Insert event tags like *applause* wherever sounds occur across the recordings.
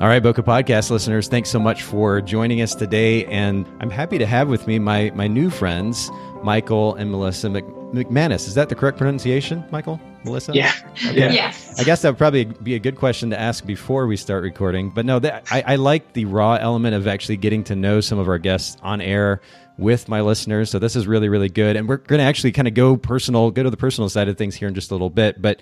All right, Bokeh Podcast listeners, thanks so much for joining us today. And I'm happy to have with me my, my new friends, Michael and Melissa Mc, McManus. Is that the correct pronunciation, Michael? Melissa? Yeah. Okay. Yes. I guess that would probably be a good question to ask before we start recording. But no, that, I, I like the raw element of actually getting to know some of our guests on air with my listeners. So this is really, really good. And we're going to actually kind of go personal, go to the personal side of things here in just a little bit. But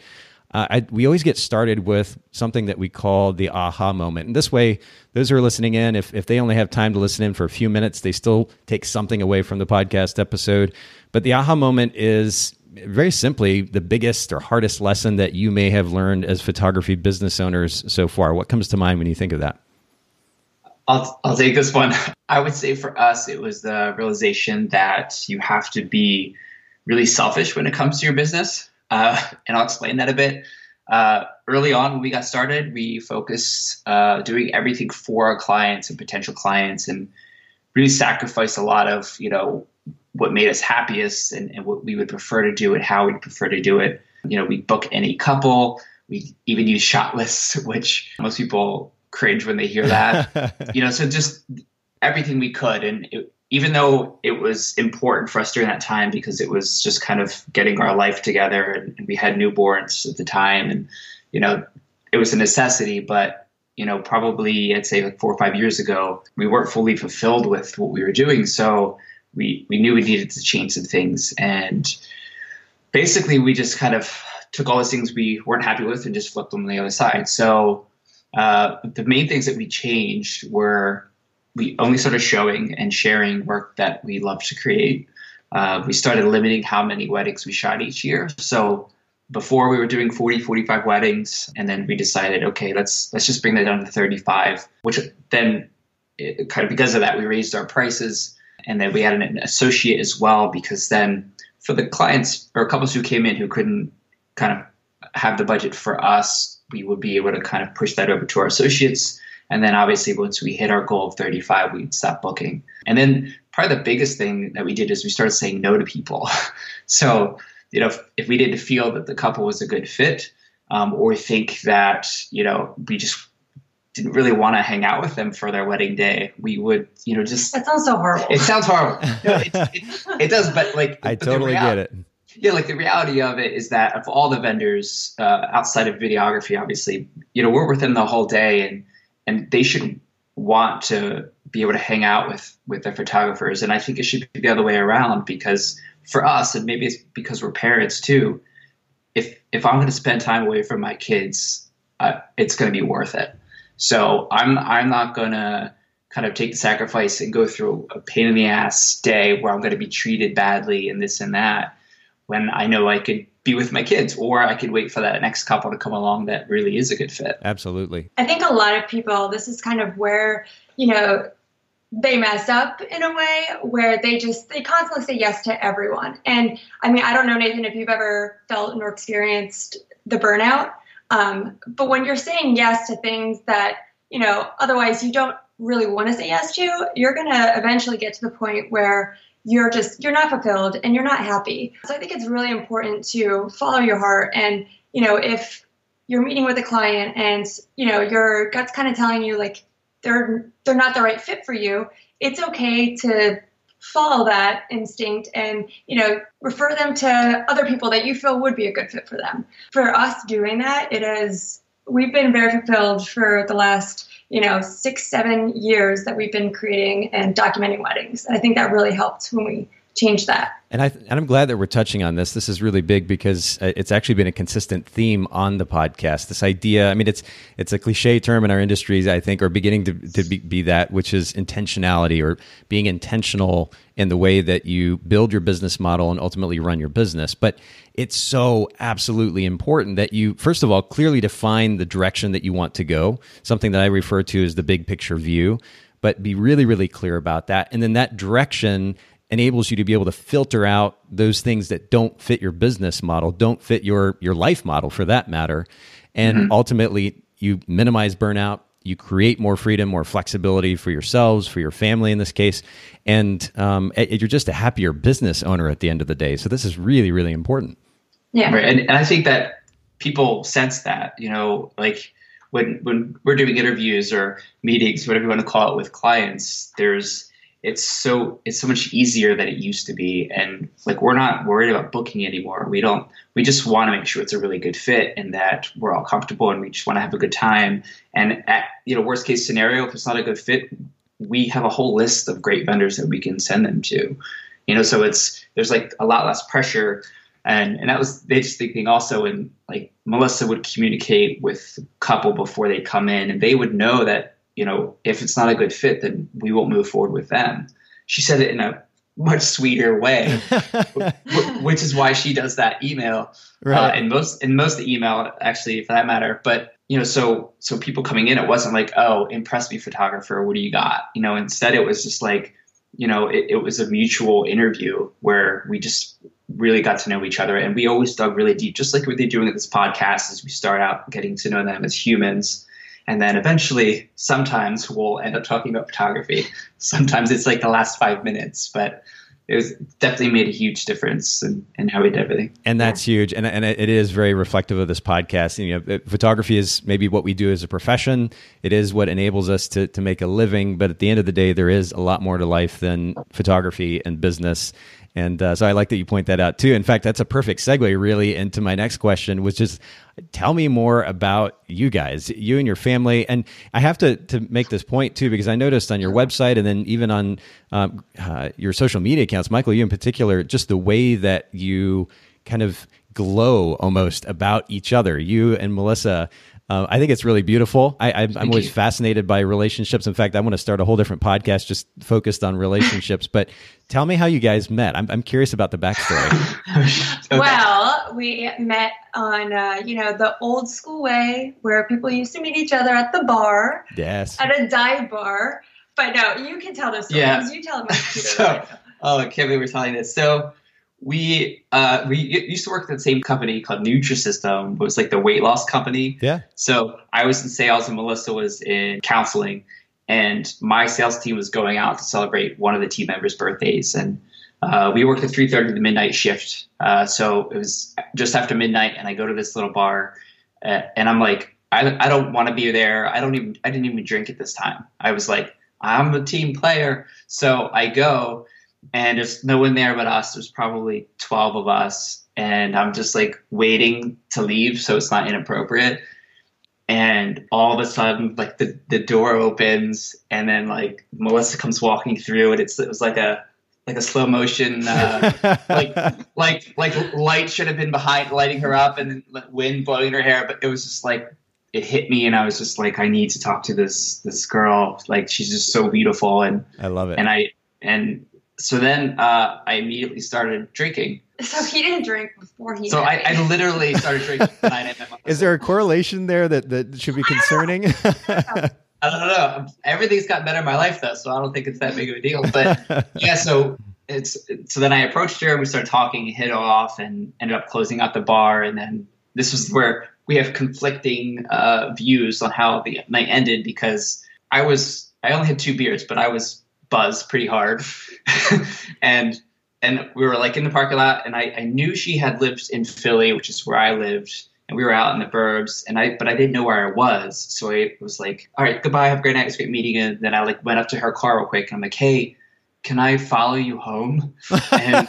uh, I, we always get started with something that we call the aha moment. And this way, those who are listening in, if, if they only have time to listen in for a few minutes, they still take something away from the podcast episode. But the aha moment is very simply the biggest or hardest lesson that you may have learned as photography business owners so far. What comes to mind when you think of that? I'll, I'll take this one. *laughs* I would say for us, it was the realization that you have to be really selfish when it comes to your business uh, *laughs* and I'll explain that a bit. Uh, early on, when we got started, we focused uh, doing everything for our clients and potential clients, and really sacrificed a lot of you know what made us happiest and, and what we would prefer to do and how we'd prefer to do it. You know, we book any couple. We even use shot lists, *laughs* which most people cringe when they hear that. *laughs* you know, so just everything we could, and it, even though it was important for us during that time because it was just kind of getting our life together and, and we had newborns at the time and you know it was a necessity but you know probably i'd say like four or five years ago we weren't fully fulfilled with what we were doing. So we we knew we needed to change some things. And basically we just kind of took all those things we weren't happy with and just flipped them on the other side. So uh, the main things that we changed were we only started showing and sharing work that we love to create. Uh, we started limiting how many weddings we shot each year. So before we were doing 40, 45 weddings, and then we decided, okay, let's let's just bring that down to 35. Which then, it, kind of because of that, we raised our prices, and then we had an associate as well because then for the clients or couples who came in who couldn't kind of have the budget for us, we would be able to kind of push that over to our associates and then obviously once we hit our goal of 35, we'd stop booking. And then probably the biggest thing that we did is we started saying no to people. *laughs* so, you know, if, if, we didn't feel that the couple was a good fit, um, or think that, you know, we just didn't really want to hang out with them for their wedding day, we would, you know, just. That sounds so horrible. It sounds horrible. *laughs* No, it, it, it, does, but like. I totally get it. Yeah, like the reality of it is that of all the vendors uh, outside of videography, obviously, you know, we're within the whole day and and they should want to be able to hang out with with their photographers. And i think it should be the other way around because for us and maybe it's because we're parents too if if i'm going to spend time away from my kids uh, it's going to be worth it. So i'm i'm not going to kind of take the sacrifice and go through a pain in the ass day where i'm going to be treated badly and this and that when i know i could be with my kids or I could wait for that next couple to come along that really is a good fit. Absolutely. I think a lot of people this is kind of where, you know, they mess up in a way where they just they constantly say yes to everyone. And I mean, I don't know Nathan if you've ever felt or experienced the burnout. Um, but when you're saying yes to things that, you know, otherwise you don't really want to say yes to, you're going to eventually get to the point where you're just you're not fulfilled and you're not happy. So i think it's really important to follow your heart and you know if you're meeting with a client and you know your gut's kind of telling you like they're they're not the right fit for you it's okay to follow that instinct and you know refer them to other people that you feel would be a good fit for them. For us doing that it is we've been very fulfilled for the last you know, six, seven years that we've been creating and documenting weddings. I think that really helped when we change that. And I and I'm glad that we're touching on this. This is really big because uh, it's actually been a consistent theme on the podcast. This idea, I mean, it's it's a cliche term in our industries. I think, are beginning to to be, be that, which is intentionality or being intentional in the way that you build your business model and ultimately run your business. But it's so absolutely important that you, first of all, clearly define the direction that you want to go. Something that I refer to as the big picture view. But be really, really clear about that. And then that direction enables you to be able to filter out those things that don't fit your business model, don't fit your your life model for that matter, and mm-hmm. ultimately you minimize burnout. You create more freedom, more flexibility for yourselves, for your family in this case, and um, you're just a happier business owner at the end of the day. So this is really, really important. Yeah, right. And, and I think that people sense that. You know, like when when we're doing interviews or meetings, whatever you want to call it, with clients, there's it's so it's so much easier than it used to be. And like we're not worried about booking anymore. We don't we just want to make sure it's a really good fit and that we're all comfortable and we just want to have a good time. And at you know worst case scenario if it's not a good fit we have a whole list of great vendors that we can send them to. You know so it's there's like a lot less pressure. And and that was the interesting thing also and like melissa would communicate with couple before they come in and they would know that you know, if it's not a good fit, then we won't move forward with them. She said it in a much sweeter way, *laughs* which is why she does that email. Uh, right. Uh, and most, and most of the email actually, for that matter. But you know, so so people coming in, it wasn't like, oh, impress me, photographer. What do you got? You know, instead it was just like, you know, it, it was a mutual interview where we just really got to know each other, and we always dug really deep, just like what they're doing at this podcast. As we start out getting to know them as humans and then eventually, sometimes we'll end up talking about photography. *laughs* Sometimes it's like the last five minutes, but it was definitely made a huge difference in, in how we did everything. And that's yeah. huge. And, and it is very reflective of this podcast. You know, photography is maybe what we do as a profession. It is what enables us to, to make a living. But at the end of the day, there is a lot more to life than photography and business. And uh, so I like that you point that out too. In fact, that's a perfect segue really into my next question, which is tell me more about you guys, you and your family. And I have to, to make this point too, because I noticed on your website and then even on um, uh, your social media accounts, Michael, you in particular, just the way that you kind of glow almost about each other, you and Melissa. Uh, I think it's really beautiful. I, am always you. fascinated by relationships. In fact, I want to start a whole different podcast just focused on relationships. but tell me how you guys met. I'm, I'm curious about the backstory. *laughs* okay. Well, we met on uh, you know the old school way where people used to meet each other at the bar. Yes. At a dive bar. But no, you can tell this story. Yeah. You tell them. *laughs* so, oh, I can't believe we're telling this. So we uh, we used to work at the same company called Nutrisystem. It was like the weight loss company. Yeah. So I was in sales and Melissa was in counseling, and my sales team was going out to celebrate one of the team members' birthdays, and uh, we worked at three thirty the midnight shift. Uh, so it was just after midnight, and I go to this little bar, uh, and I'm like, I, I don't want to be there. I don't even I didn't even drink at this time. I was like, I'm a team player, so I go and there's no one there but us. There's probably 12 of us. And I'm just like waiting to leave so it's not inappropriate. And all of a sudden, like the, the door opens and then like Melissa comes walking through and it's, it was like a, like a slow motion, uh, *laughs* like, like, like light should have been behind lighting her up and then wind blowing her hair. But it was just like, it hit me and I was just like, I need to talk to this, this girl. Like, she's just so beautiful. And I love it. And I, and so then uh, I immediately started drinking. So he didn't drink before he. So I, I, literally started drinking. *laughs* Is there a correlation there that that should be concerning? *laughs* I don't know. Everything's gotten better in my life though, so I don't think it's that big of a deal. But *laughs* yeah, so it's so then I approached her and we started talking, hit off, and ended up closing out the bar. And then this was where we have conflicting uh, views on how the night ended because I was I only had two beers, but I was buzz pretty hard. *laughs* and and we were like in the parking lot and I, I knew she had lived in Philly, which is where I lived, and we were out in the burbs and I but I didn't know where I was. So I was like, All right, goodbye, have a great night, it's a great meeting. And then I like went up to her car real quick and I'm like, Hey, can I follow you home? And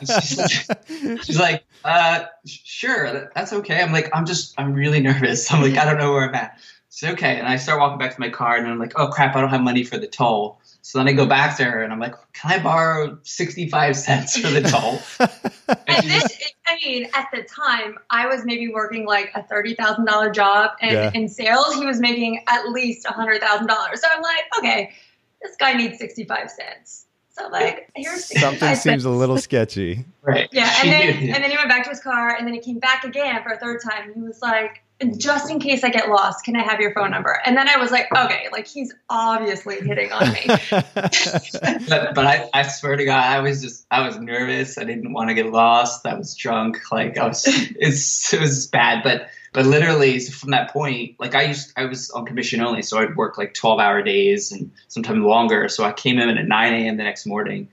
she's, *laughs* she's like, uh, sure, that's okay. I'm like, I'm just, I'm really nervous. I'm like, I don't know where I'm at. It's okay. And I start walking back to my car and I'm like, oh crap, I don't have money for the toll. So then I go back to her and I'm like, "Can I borrow 65 cents for the toll?" *laughs* and this, I mean, at the time, I was maybe working like a thirty thousand dollar job, and Yeah. in sales, he was making at least a hundred thousand dollars. So I'm like, okay, this guy needs sixty five cents. So like, here's Something seems a little sketchy. right. Yeah, and then and then he went back to his car, and then he came back again for a third time. He was like, "Just in case I get lost, can I have your phone number?" And then I was like, "Okay, like he's obviously hitting on me." *laughs* but but I, I swear to God, I was just I was nervous. I didn't want to get lost. I was drunk. Like I was, it's it was bad. But but literally so from that point, like I used I was on commission only, so I'd work like twelve hour days and sometimes longer. So I came in at nine a.m. the next morning,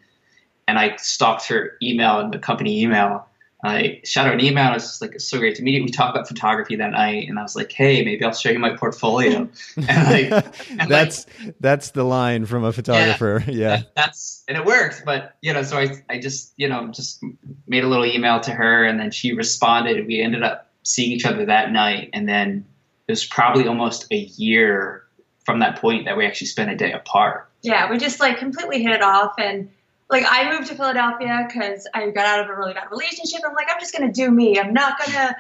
and I stalked her email and the company email. I shot her an email. and It was just like it's so great to meet you. We talked about photography that night, and I was like, "Hey, maybe I'll show you my portfolio." *laughs* And like, and that's that's the line from a photographer. Yeah. that- that's and it worked but you know so i i just you know just made a little email to her and then she responded we ended up seeing each other that night and then it was probably almost a year from that point that we actually spent a day apart yeah, we just like completely hit it off, and like I moved to Philadelphia because I got out of a really bad relationship. I'm like, I'm just gonna do me. I'm not gonna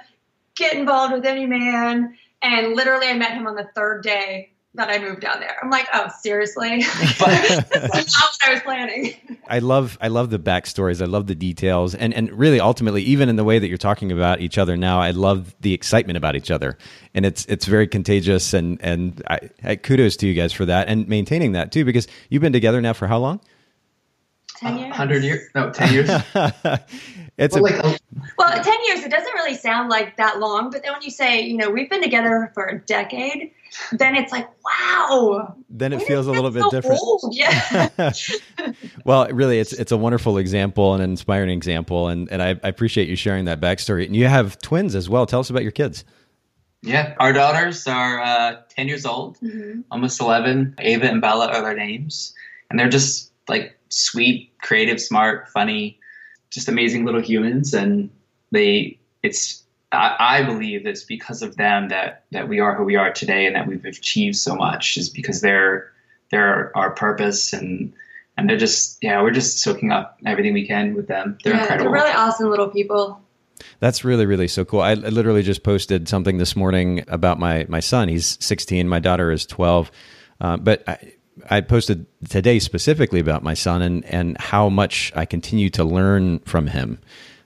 get involved with any man. And literally, I met him on the third day that I moved down there. I'm like, oh, seriously? *laughs* That's *laughs* not what I was planning. I love I love the backstories. I love the details, and and really ultimately, even in the way that you're talking about each other now, I love the excitement about each other, and it's it's very contagious. And and I, I kudos to you guys for that and maintaining that too, because you've been together now for how long? Ten years. 100 years no 10 years *laughs* it's Well, a like Well, 10 years, it doesn't really sound like that long, but then when you say, you know, we've been together for a decade, then it's like, wow. then it feels a little bit so different. old? *laughs* Yeah. *laughs* well, really, it's it's a wonderful example and an inspiring example, and and I, I appreciate you sharing that backstory. And you have twins as well. Tell us about your kids. yeah our daughters are uh, 10 years old Mhm. almost 11 ava and bella are their names and they're just like sweet creative smart funny just amazing little humans and they it's I, I believe it's because of them that that we are who we are today and that we've achieved so much is because they're they're our purpose and and they're just yeah we're just soaking up everything we can with them they're yeah, incredible they're really awesome little people. That's really, really so cool. I, I literally just posted something this morning about my my son. He's 16. My daughter is 12. Uh, but I, I posted today specifically about my son and and how much I continue to learn from him.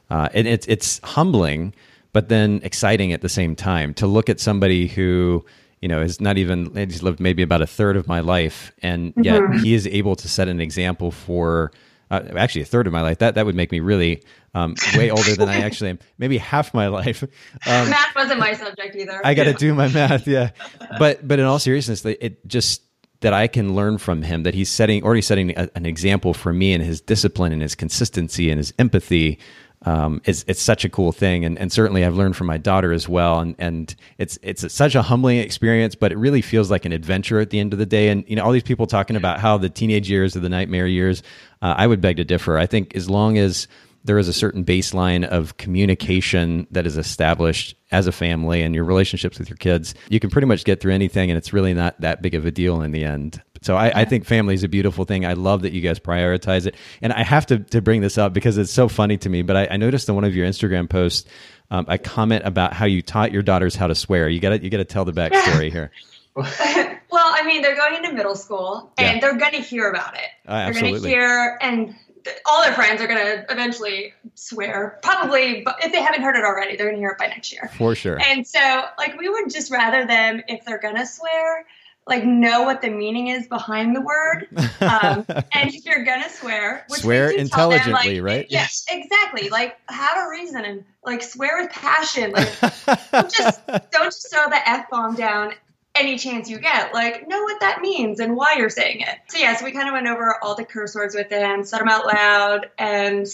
Uh, and it's it's humbling, but then exciting at the same time to look at somebody who you know has not even he's lived maybe about a third of my life, and yet he is able to set an example for uh, actually a third of my life. That that would make me really um, way older than I actually am. *laughs* Maybe half my life. Um, Math wasn't my subject either. I got to do my math. Yeah, but but in all seriousness, it just that I can learn from him that he's setting already setting a, an example for me and his discipline and his consistency and his empathy. Um, it's it's such a cool thing, and, and certainly I've learned from my daughter as well, and and it's it's such a humbling experience, but it really feels like an adventure at the end of the day. And you know, all these people talking about how the teenage years are the nightmare years, uh, I would beg to differ. I think as long as there is a certain baseline of communication that is established as a family and your relationships with your kids, you can pretty much get through anything, and it's really not that big of a deal in the end. So I, I think family is a beautiful thing. I love that you guys prioritize it, and I have to to bring this up because it's so funny to me. But I, I noticed in one of your Instagram posts um, a comment about how you taught your daughters how to swear. You got to you got to tell the *laughs* backstory here. well, I mean, they're going into middle school and Yeah. they're going to hear about it. Uh, they're going to hear, and all their friends are going to eventually swear. Probably, but if they haven't heard it already, they're going to hear it by next year. For sure. And so, like, we would just rather them, if they're going to swear, like, know what the meaning is behind the word. *laughs* Um, and if you're going to swear, which Swear tell them, intelligently, like, right? Yes, exactly. Like, have a reason and, like, swear with passion. Like, don't *laughs* just don't just throw the f bomb down any chance you get. Like, know what that means and why you're saying it. So yeah, so we kind of went over all the curse words with them, said them out loud, and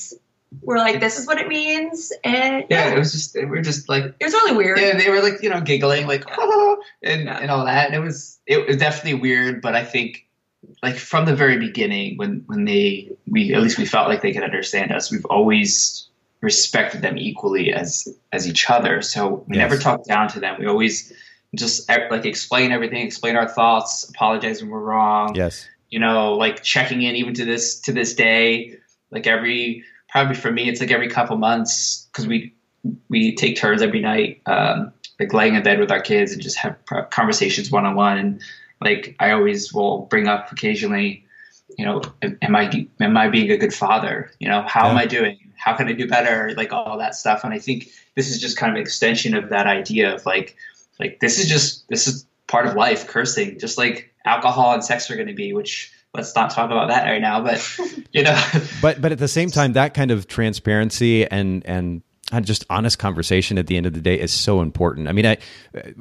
we're like, "This is what it means." And yeah it was just we we're just like it was really weird. Yeah, they were like, you know, giggling, like, oh, and, Yeah. and all that. And it was, it was definitely weird, but I think, like, from the very beginning, when, when they, we, at least we felt like they could understand us, we've always respected them equally as, as each other. So we Yes. never talked down to them. We always just, like, explain everything, explain our thoughts, apologize when we're wrong. yes. you know, like checking in even to this to this day. Like every probably for me, it's like every couple months because we we take turns every night, um, like laying in bed with our kids and just have conversations one on one. And like I always will bring up occasionally, you know, am I am I being a good father? You know, how yeah. am I doing? How can I do better? Like all that stuff. And I think this is just kind of an extension of that idea of like like this is just this is part of life, cursing, just like alcohol and sex are going to be, which let's not talk about that right now but *laughs* you know but but at the same time that kind of transparency and and just honest conversation at the end of the day is so important. I mean, I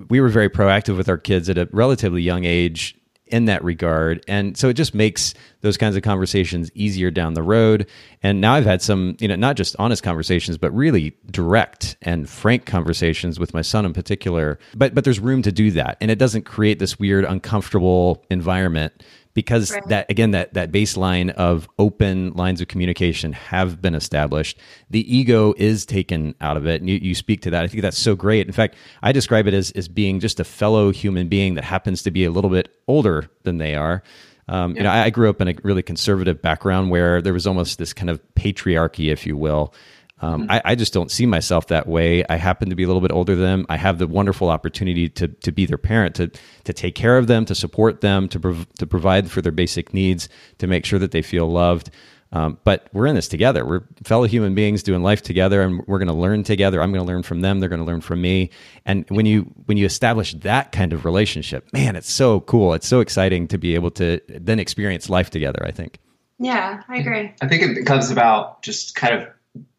we were very proactive with our kids at a relatively young age in that regard, and so it just makes those kinds of conversations easier down the road. And now I've had some, you know, not just honest conversations, but really direct and frank conversations with my son in particular. But but there's room to do that, and it doesn't create this weird, uncomfortable environment because right. that again that that baseline of open lines of communication have been established the ego is taken out of it and you, you speak to that i think that's so great in fact i describe it as as being just a fellow human being that happens to be a little bit older than they are um, yeah. you know I, I grew up in a really conservative background where there was almost this kind of patriarchy if you will um, mm-hmm. I, I, just don't see myself that way. I happen to be a little bit older than them. I have the wonderful opportunity to to be their parent, to to take care of them, to support them, to prov- to provide for their basic needs, to make sure that they feel loved. Um, but we're in this together. We're fellow human beings doing life together, and we're going to learn together. I'm going to learn from them. They're going to learn from me. And when you when you establish that kind of relationship, man, it's so cool. It's so exciting to be able to then experience life together. I think. Yeah, I agree. I think it comes about just kind of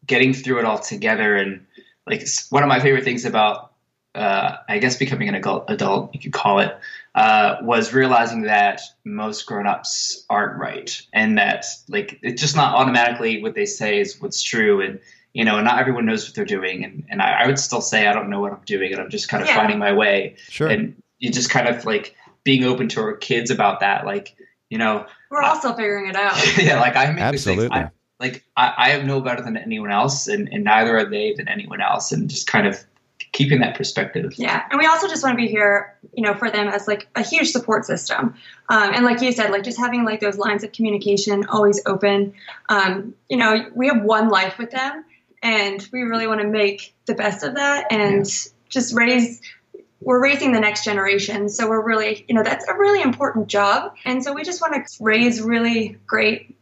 getting through it all together and like one of my favorite things about uh, I guess becoming an adult, adult you could call it, uh, was realizing that most grown-ups aren't right, and that like it's just not automatically what they say is what's true, and you know, not everyone knows what they're doing, and and I, I would still say I don't know what I'm doing, and I'm just kind of yeah. finding my way. Sure. And you just kind of like being open to our kids about that, like you know, we're also figuring it out. *laughs* yeah, like I make absolutely. Mistakes. Like I, I am no better than anyone else, and, and neither are they than anyone else, and just kind of keeping that perspective. Yeah, and we also just want to be here, you know, for them as like a huge support system, um, and like you said, like just having like those lines of communication always open. Um, you know, we have one life with them, and we really want to make the best of that, and yeah. just raise. We're raising the next generation, so we're really, you know, that's a really important job, and so we just want to raise really great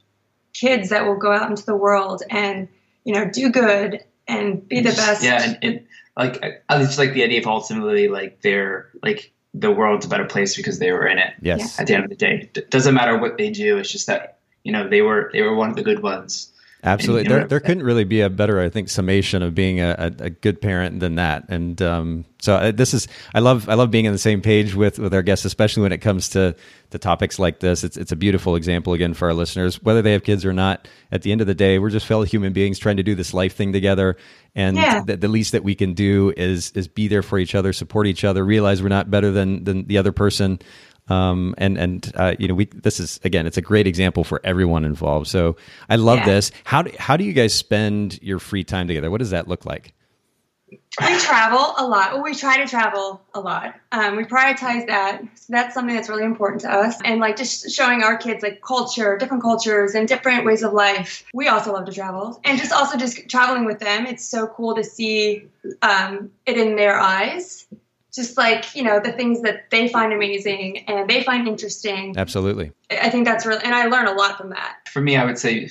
kids that will go out into the world and you know do good and be the best. Yeah, and, and like I just like the idea of ultimately like they're like the world's a better place because they were in it. Yes. At the end of the day, it doesn't matter what they do. It's just that you know they were they were one of the good ones. Absolutely, there there couldn't really be a better, I think, summation of being a, a, a good parent than that. And um, so uh, this is, I love, I love being on the same page with with our guests, especially when it comes to to topics like this. It's it's a beautiful example again for our listeners, whether they have kids or not. At the end of the day, we're just fellow human beings trying to do this life thing together, and yeah. the, the least that we can do is is be there for each other, support each other, realize we're not better than than the other person um, and and uh, you know we this is again it's a great example for everyone involved. So I love yeah. this. How do how do you guys spend your free time together? What does that look like? We travel a lot. Well, we try to travel a lot. Um, we prioritize that. So that's something that's really important to us. And like just showing our kids like culture, different cultures, and different ways of life. We also love to travel, and just also just traveling with them. It's so cool to see um, it in their eyes just like you know the things that they find amazing and they find interesting. Absolutely. I think that's really and i learn a lot from that. For me i would say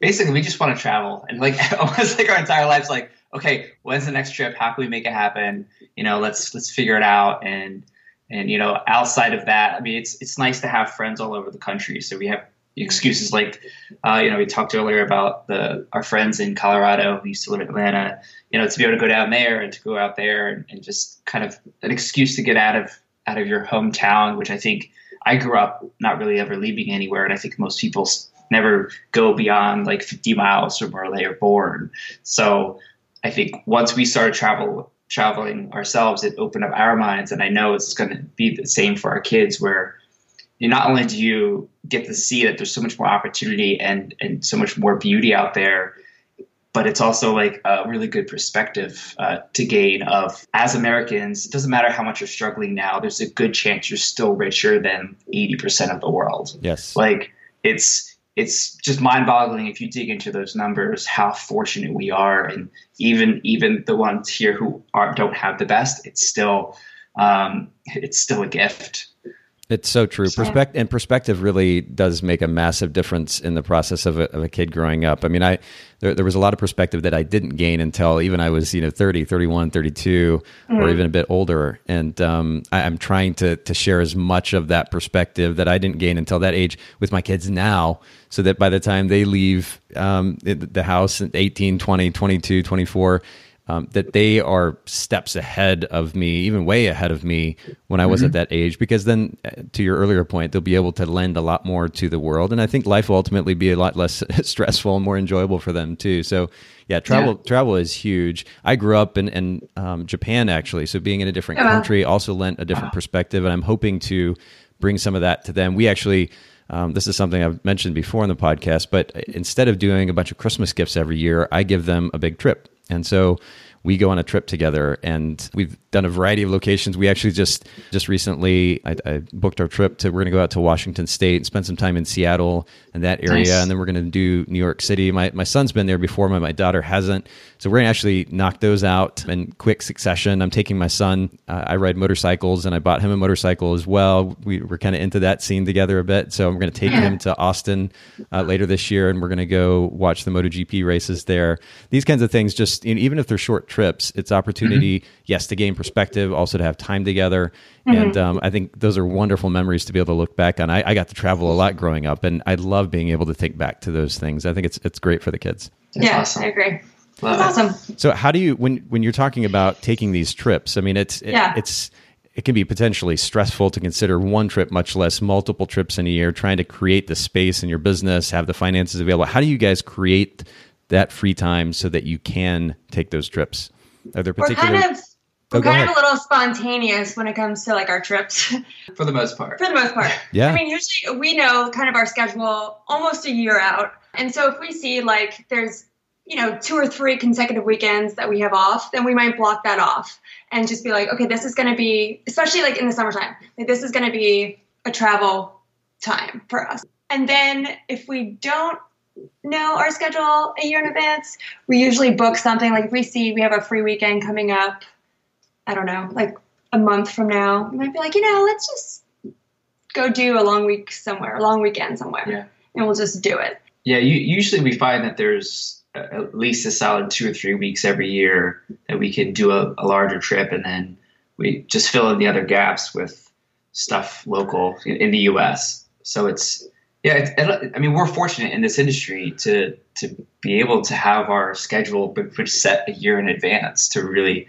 basically we just want to travel. And like *laughs* almost like our entire lives like okay when's the next trip? How can we make it happen? You know let's let's figure it out. And and you know outside of that i mean it's it's nice to have friends all over the country. So we have excuses. Like uh, you know we talked earlier about the our friends in colorado who used to live in atlanta you know, to be able to go down there and to go out there and, and just kind of an excuse to get out of out of your hometown, which I think I grew up not really ever leaving anywhere, and I think most people never go beyond like 50 miles from where they are born. So I think once we started travel traveling ourselves, it opened up our minds, and I know it's going to be the same for our kids, where you not only do you get to see that there's so much more opportunity and and so much more beauty out there but it's also like a really good perspective uh, to gain of as Americans, it doesn't matter how much you're struggling now, there's a good chance you're still richer than 80% of the world. Yes. Like it's it's just mind-boggling if you dig into those numbers how fortunate we are and even even the ones here who are don't have the best it's still um, it's still a gift it's so true. Perspective and perspective really does make a massive difference in the process of a, of a kid growing up. I mean, I there, there, was a lot of perspective that I didn't gain until even I was, you know, 30, 31, 32, mm-hmm. or even a bit older. And um, I, am trying to, to share as much of that perspective that I didn't gain until that age with my kids now, so that by the time they leave um, the house at 18, 20, 22, 24, um, that they are steps ahead of me, even way ahead of me when I was mm-hmm. at that age. Because then, uh, to your earlier point, they'll be able to lend a lot more to the world, and I think life will ultimately be a lot less *laughs* stressful and more enjoyable for them too. So, yeah, travel yeah. travel is huge. I grew up in, in um, Japan actually, so being in a different country also lent a different perspective, and I'm hoping to bring some of that to them. We actually. Um, this is something I've mentioned before in the podcast, but instead of doing a bunch of Christmas gifts every year, I give them a big trip and so we go on a trip together and we've done a variety of locations. We actually just just recently I, I booked our trip to we're going to go out to Washington State and spend some time in Seattle and that area, nice. and then we're going to do New York City. My my son's been there before, my my daughter hasn't, so we're going to actually knock those out in quick succession. I'm taking my son. Uh, I ride motorcycles, and I bought him a motorcycle as well. We were kind of into that scene together a bit, so I'm going to take him to Austin uh, later this year, and we're going to go watch the MotoGP races there. These kinds of things, just you know, even if they're short trips, it's opportunity, mm-hmm. yes, to gain perspective, also to have time together. Mm-hmm. And um, I think those are wonderful memories to be able to look back on. I, I, got to travel a lot growing up, and I love being able to think back to those things. I think it's it's great for the kids. That's yeah, awesome. I agree. That's awesome. So, how do you when when you're talking about taking these trips? I mean, it's it, yeah. it's it can be potentially stressful to consider one trip, much less multiple trips in a year. Trying to create the space in your business, have the finances available. How do you guys create that free time so that you can take those trips? Are there particular? Oh, we're kind of, we're oh, kind of a little spontaneous when it comes to like our trips. *laughs* For the most part. For the most part. yeah. I mean, usually we know kind of our schedule almost a year out. And so if we see like there's, you know, two or three consecutive weekends that we have off, then we might block that off and just be like, okay, this is going to be, especially like in the summertime, like this is going to be a travel time for us. And then if we don't know our schedule a year in advance. We usually book something like if we see we have a free weekend coming up, I don't know, like a month from now, we might be like, you know, let's just go do a long week somewhere, a long weekend somewhere. Yeah. And we'll just do it. Yeah, you, usually we find that there's uh, at least a solid two or three weeks every year that we can do a, a larger trip and then we just fill in the other gaps with stuff local in, in the US. So it's yeah, it, I mean, we're fortunate in this industry to to be able to have our schedule set a year in advance to really,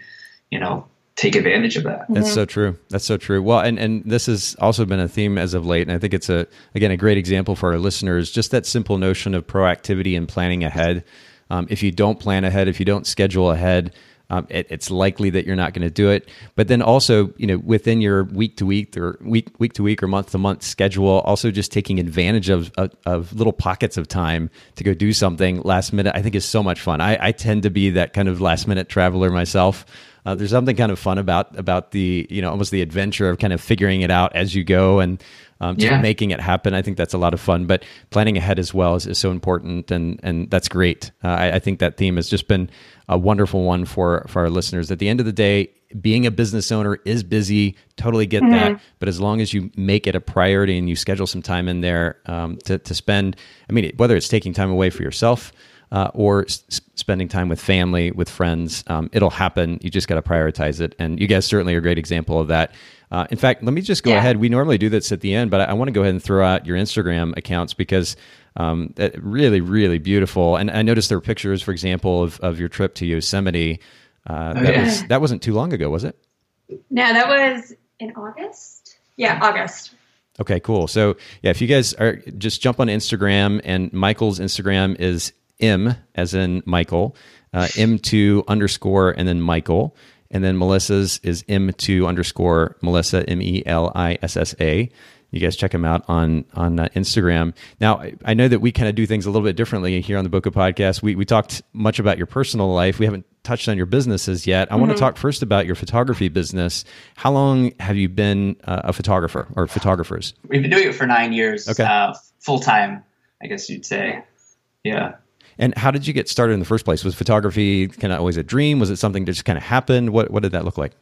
you know, take advantage of that. That's mm-hmm. so true. That's so true. Well, and and this has also been a theme as of late, and I think it's a again a great example for our listeners. Just that simple notion of proactivity and planning ahead. Um, if you don't plan ahead, if you don't schedule ahead, um, it, it's likely that you're not going to do it. But then also, you know, within your week to week or week week to week or month to month schedule, also just taking advantage of, of, of little pockets of time to go do something last minute, I think is so much fun. I, I tend to be that kind of last minute traveler myself. Uh, there's something kind of fun about about the you know almost the adventure of kind of figuring it out as you go and um, just yeah. making it happen. I think that's a lot of fun. But planning ahead as well is, is so important, and and that's great. Uh, I, I, think that theme has just been a wonderful one for for our listeners. At the end of the day, being a business owner is busy. Totally get mm-hmm. that. But as long as you make it a priority and you schedule some time in there um, to to spend, I mean, whether it's taking time away for yourself. Uh, or s- spending time with family, with friends. Um, it'll happen. You just got to prioritize it. And you guys certainly are a great example of that. Uh, in fact, let me just go yeah. ahead. We normally do this at the end, but I, I want to go ahead and throw out your Instagram accounts because um, really, really beautiful. And I noticed there were pictures, for example, of, of your trip to Yosemite. Uh, oh, that, yeah. was, that wasn't too long ago, was it? No, that was in August. Yeah, August. Okay, cool. So yeah, if you guys are just jump on Instagram, and Michael's Instagram is m as in Michael, uh, m2 underscore and then Michael. And then Melissa's is M2 underscore Melissa, M E L I S S A. you guys check him out on on uh, Instagram. Now, I, I know that we kind of do things a little bit differently here on the Bokeh Podcast. We we talked much about your personal life. We haven't touched on your businesses yet. I mm-hmm. want to talk first about your photography business. How long have you been uh, a photographer or photographers? We've been doing it for nine years, okay. uh, full time, I guess you'd say. Yeah. And how did you get started in the first place? Was photography kind of always a dream? Was it something that just kind of happened? What What did that look like?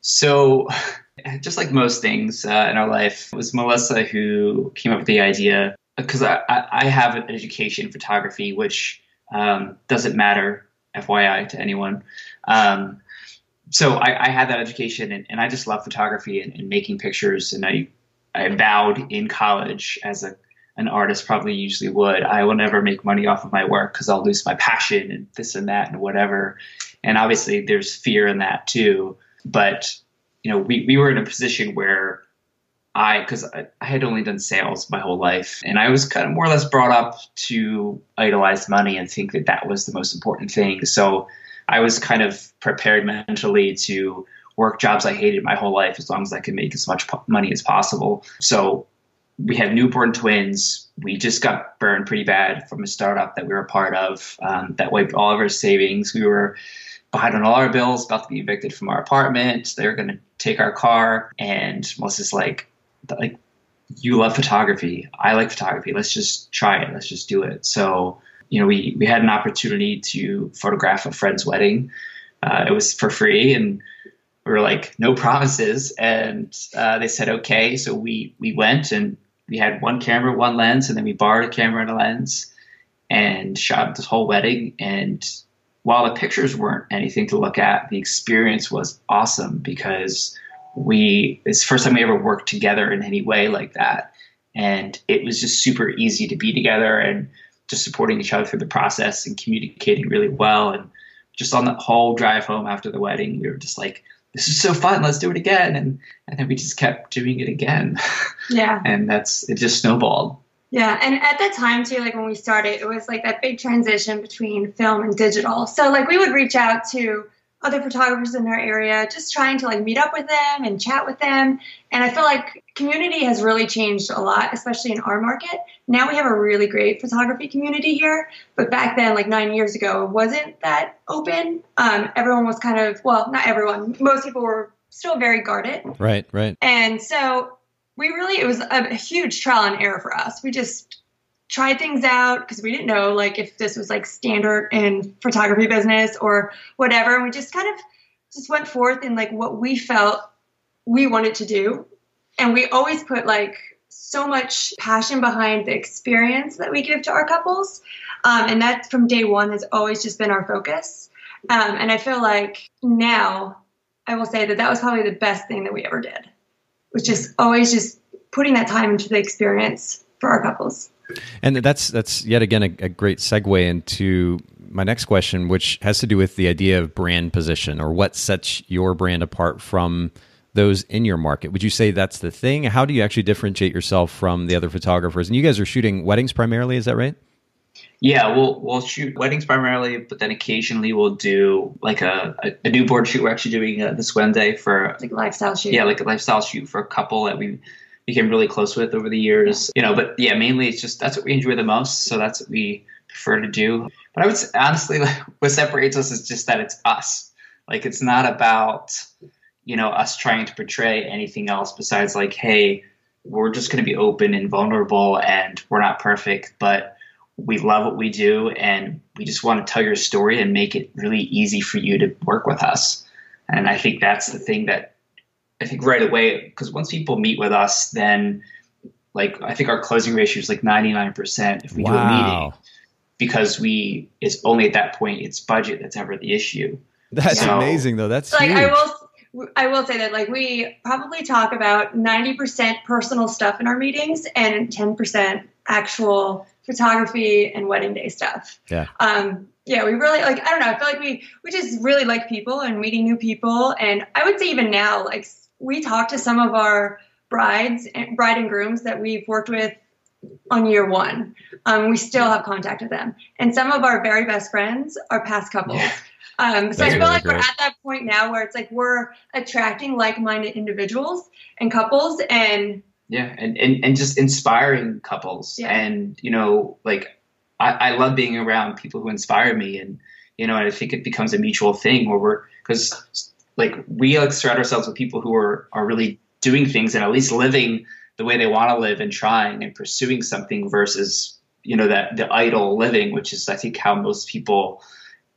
So, *laughs* just like most things uh, in our life, it was Melissa who came up with the idea because I, I have an education in photography, which um, doesn't matter, FYI, to anyone. Um, so I, I, had that education, and, and, I just love photography and, and, making pictures. And I, I vowed in college, as a an artist probably usually would, I will never make money off of my work because I'll lose my passion and this and that and whatever. And obviously, there's fear in that too. But you know, we, we were in a position where I, because I, I, had only done sales my whole life, and I was kind of more or less brought up to idolize money and think that that was the most important thing. So I was kind of prepared mentally to work jobs I hated my whole life as long as I could make as much money as possible. So we had newborn twins. We just got burned pretty bad from a startup that we were a part of um, that wiped all of our savings. We were behind on all our bills, about to be evicted from our apartment. They were going to take our car, and Melissa's like, like, you love photography. I like photography. Let's just try it. Let's just do it. So, you know, we we had an opportunity to photograph a friend's wedding. Uh, it was for free, and we were like, no promises. And uh, they said okay. So we we went and we had one camera, one lens, and then we borrowed a camera and a lens and shot this whole wedding. And while the pictures weren't anything to look at, the experience was awesome because we it's the first time we ever worked together in any way like that. And it was just super easy to be together and just supporting each other through the process and communicating really well. And just on the whole drive home after the wedding, we were just like, this is so fun, let's do it again. And and then we just kept doing it again. *laughs* Yeah. and that's it just snowballed. Yeah, and at that time too, like when we started, it was like that big transition between film and digital. So like we would reach out to other photographers in our area, just trying to like meet up with them and chat with them. And I feel like community has really changed a lot, especially in our market. Now we have a really great photography community here, but back then, like nine years ago, it wasn't that open. Um, everyone was kind of well, not everyone. Most people were still very guarded. Right, right. And so we really it was a, a huge trial and error for us. We just tried things out because we didn't know like if this was like standard in photography business or whatever. And we just kind of just went forth in like what we felt we wanted to do. And we always put like so much passion behind the experience that we give to our couples. Um, and that from day one has always just been our focus. Um, and I feel like now I will say that that was probably the best thing that we ever did was just always just putting that time into the experience for our couples. And that's that's yet again a, a, great segue into my next question, which has to do with the idea of brand position or what sets your brand apart from those in your market. Would you say that's the thing? How do you actually differentiate yourself from the other photographers? And you guys are shooting weddings primarily, is that right? Yeah, we'll we'll shoot weddings primarily, but then occasionally we'll do like a, a, a newborn shoot. We're actually doing uh, this Wednesday for like a lifestyle shoot. Yeah, like a lifestyle shoot for a couple that we became really close with over the years. You know, but yeah, mainly it's just that's what we enjoy the most. So that's what we prefer to do. But I would say, honestly, *laughs* like, what separates us is just that it's us. Like it's not about you know us trying to portray anything else besides like, hey, we're just going to be open and vulnerable, and we're not perfect, but we love what we do and we just want to tell your story and make it really easy for you to work with us. And I think that's the thing that I think right away, because once people meet with us, then like I think our closing ratio is like 99% if we wow. do a meeting because we it's only at that point it's budget that's ever the issue. That's so, amazing though. That's like huge. I will I will say that like we probably talk about 90% personal stuff in our meetings and 10% actual photography and wedding day stuff. Yeah. Um, yeah, we really like. I don't know. I feel like we we just really like people and meeting new people. And I would say even now, like we talk to some of our brides, and bride and grooms that we've worked with on year one. Um, we still have contact with them, and some of our very best friends are past couples. Yeah. Um, so I feel like we're at that point now where it's like we're attracting like-minded individuals and couples, and Yeah, and, and, and just inspiring couples. Yeah. And, you know, like I, I love being around people who inspire me and you know, I think it becomes a mutual thing where we're because like we like surround ourselves with people who are are really doing things and at least living the way they want to live and trying and pursuing something versus you know that the idle living, which is I think how most people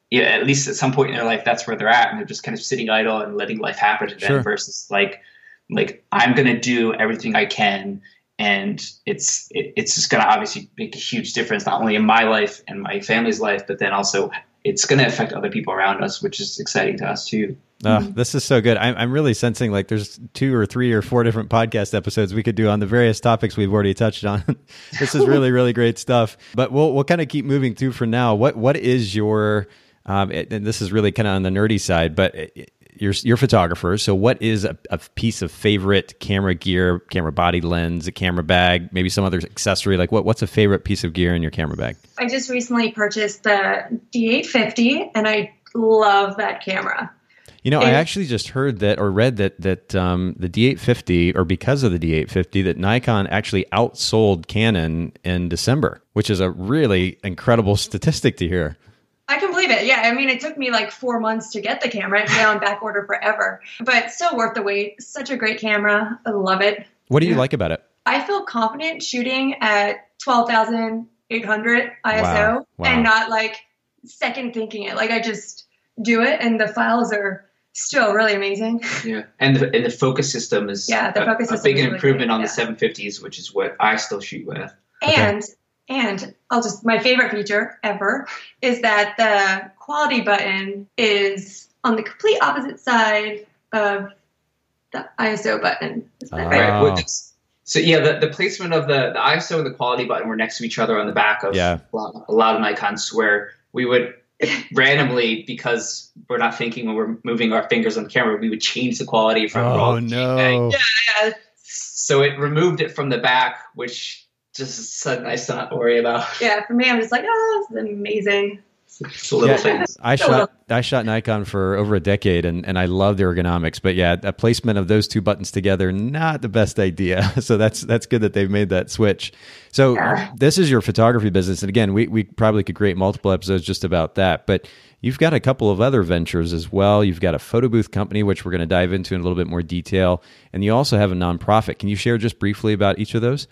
yeah, at least at some point in their life, that's where they're at, and they're just kind of sitting idle and letting life happen to them. Sure. Versus like, like I'm gonna do everything I can, and it's it, it's just gonna obviously make a huge difference not only in my life and my family's life, but then also it's gonna affect other people around us, which is exciting to us too. Oh, this is so good. I'm, I'm really sensing like there's two or three or four different podcast episodes we could do on the various topics we've already touched on. *laughs* this is really, really great stuff. But we'll we'll kind of keep moving through for now. What what is your um, it- and this is really kind of on the nerdy side, but it- you're you're. So what is a, a piece of favorite camera gear, camera body lens, a camera bag, maybe some other accessory? Like what what's a favorite piece of gear in your camera bag? I just recently purchased the D850 and I love that camera. You know, I actually just heard that or read that that um, the D850, or because of the D850, that Nikon actually outsold Canon in December, which is a really incredible statistic to hear. I can believe it. Yeah, I mean, it took me like four months to get the camera. It's been on back order forever, but still worth the wait. Such a great camera. I love it. What do you Yeah. like about it? I feel confident shooting at 12,800 ISO Wow. Wow. and not like second thinking it. Like I just do it and the files are still really amazing. Yeah, and the and the focus system is Yeah, the a- focus a, system big is really improvement great, on the yeah. 750s, which is what I still shoot with. Okay. And and I'll just my favorite feature ever is that the quality button is on the complete opposite side of the ISO button. Is Ah. right? Wow. Right. Well, it's- So yeah, the, the placement of the, the ISO and the quality button were next to each other on the back of Yeah. a, lot, a lot of Nikons where we would *laughs* randomly, because we're not thinking when we're moving our fingers on the camera, we would change the quality from raw Oh no! JPEG. Yeah, So it removed it from the back, which just is so nice to not worry about. *laughs* yeah. For me, I'm just like, oh, this is amazing. It's little Yeah. things. I *laughs* shot I shot Nikon for over a decade, and, and I love the ergonomics. But yeah, a placement of those two buttons together not the best idea. *laughs* So that's that's good that they've made that switch. So Yeah. this is your photography business, and again, we we probably could create multiple episodes just about that. But you've got a couple of other ventures as well. You've got a photo booth company, which we're going to dive into in a little bit more detail, and you also have a nonprofit. Can you share just briefly about each of those?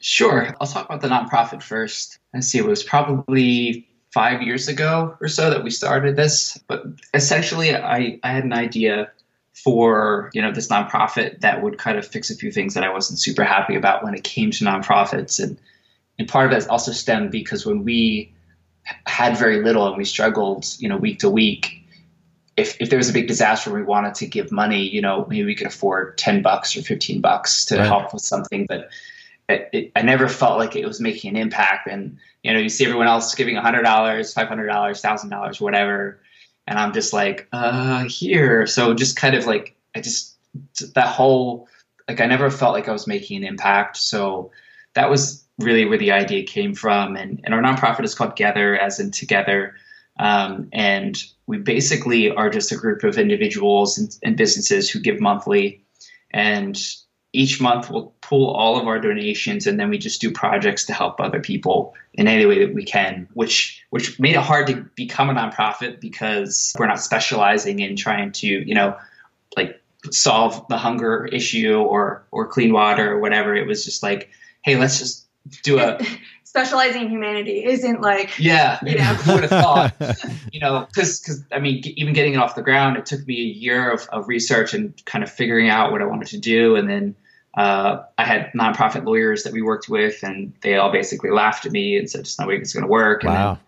Sure. I'll talk about the nonprofit first. Let's see, it was probably five years ago or so that we started this. But essentially, I, I had an idea for you know this nonprofit that would kind of fix a few things that I wasn't super happy about when it came to nonprofits, and and part of that also stemmed because when we had very little and we struggled, you know, week to week. If, if there was a big disaster and we wanted to give money, you know, maybe we could afford 10 bucks or 15 bucks to Right. help with something. But it, I never felt like it was making an impact. And you know, you see everyone else giving hundred dollars, five hundred dollars, thousand dollars, whatever, and I'm just like, uh, here. So just kind of like, I just that whole like I never felt like I was making an impact. So that was really where the idea came from. And and our nonprofit is called Gethrr, as in together. Um, and we basically are just a group of individuals and, and businesses who give monthly. And each month we'll pull all of our donations and then we just do projects to help other people in any way that we can which which made it hard to become a nonprofit because we're not specializing in trying to you know like solve the hunger issue or or clean water or whatever. It was just like hey let's just do a *laughs* Specializing in humanity isn't like yeah. You know. who would have thought? *laughs* You know, because because I mean, g- even getting it off the ground, it took me a year of, of research and kind of figuring out what I wanted to do, and then uh, I had nonprofit lawyers that we worked with, and they all basically laughed at me and said, "It's not way it's going to work." And wow.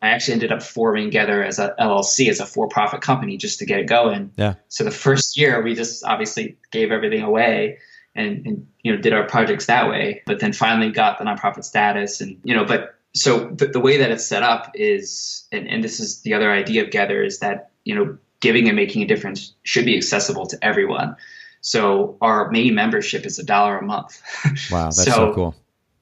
I actually ended up forming together as a LLC, as a for-profit company, just to get it going. Yeah. So the first year, we just obviously gave everything away, and, and you know did our projects that way. But then finally got the nonprofit status, and you know, but so the, the way that it's set up is, and, and this is the other idea of Gethrr is that you know giving and making a difference should be accessible to everyone. So our main membership is a dollar a month. *laughs* Wow, that's so, So- cool.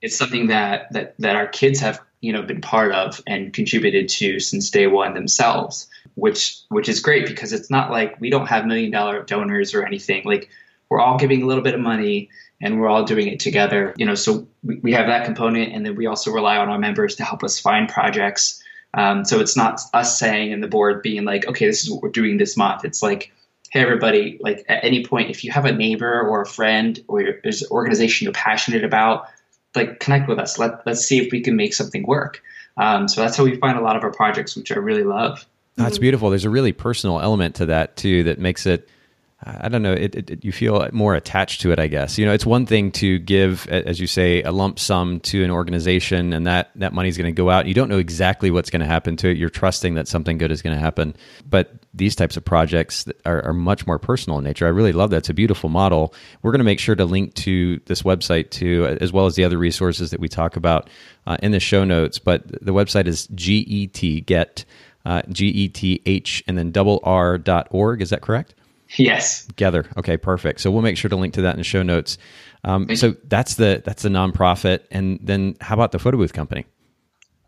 it's something that that that our kids have you know been part of and contributed to since day one themselves which which is great because it's not like we don't have million dollar donors or anything like we're all giving a little bit of money and we're all doing it together. You know, so we, we have that component, and then we also rely on our members to help us find projects. Um, so it's not us saying and the board being like, okay, this is what we're doing this month. It's like, hey, everybody, like at any point, if you have a neighbor or a friend or there's an organization you're passionate about, like connect with us. Let, let's see if we can make something work. Um, so that's how we find a lot of our projects, which I really love. That's beautiful. There's a really personal element to that too that makes it I don't know. It, it, it, you feel more attached to it, I guess. You know, it's one thing to give, as you say, a lump sum to an organization, and that that money is going to go out. You don't know exactly what's going to happen to it. You're trusting that something good is going to happen. But these types of projects are, are, much more personal in nature. I really love that. It's a beautiful model. We're going to make sure to link to this website too, as well as the other resources that we talk about uh, in the show notes. But the website is get get uh, g e t h and then double r dot org. Is that correct? Yes. Together. Okay, perfect. So we'll make sure to link to that in the show notes. Um, so that's the that's the nonprofit, and then how about the photo booth company?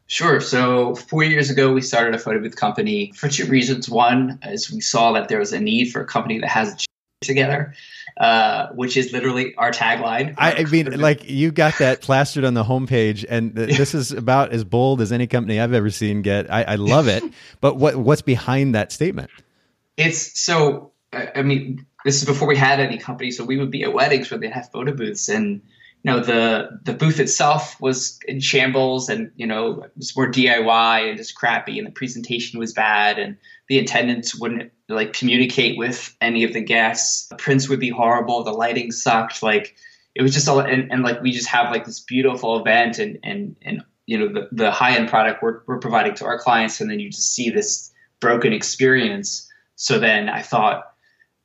Sure. So four years ago, we started a photo booth company for two reasons. One is we saw that there was a need for a company that has together, uh, which is literally our tagline. I, I, mean, *laughs* like you got that plastered on the homepage, and th- this is about as bold as any company I've ever seen get. I, I love it. *laughs* but what what's behind that statement? It's so I mean, this is before we had any company, so we would be at weddings where they'd have photo booths, and you know the the booth itself was in shambles, and you know it was more DIY and just crappy, and the presentation was bad, and the attendants wouldn't like communicate with any of the guests. The prints would be horrible, the lighting sucked, like it was just all, and, and like we just have like this beautiful event, and and and you know the the high end product we're we're providing to our clients, and then you just see this broken experience. So then I thought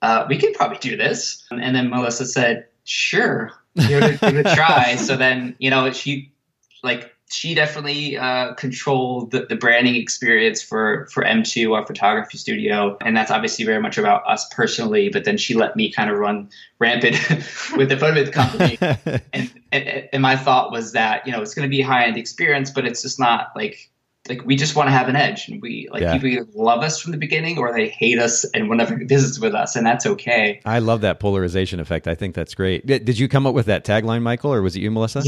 uh, we could probably do this. And then Melissa said, sure, give it, give it a try. *laughs* so then, you know, she like, she definitely uh, controlled the, the, branding experience for, for M2, our photography studio. And that's obviously very much about us personally. But then she let me kind of run rampant *laughs* with the photo booth company. *laughs* and, and, and my thought was that, you know, it's going to be a high end experience, but it's just not like like we just want to have an edge and we like yeah. people either love us from the beginning or they hate us and will never visit with us and that's okay. I love that polarization effect. I think that's great. Did you come up with that tagline michael or was it you melissa?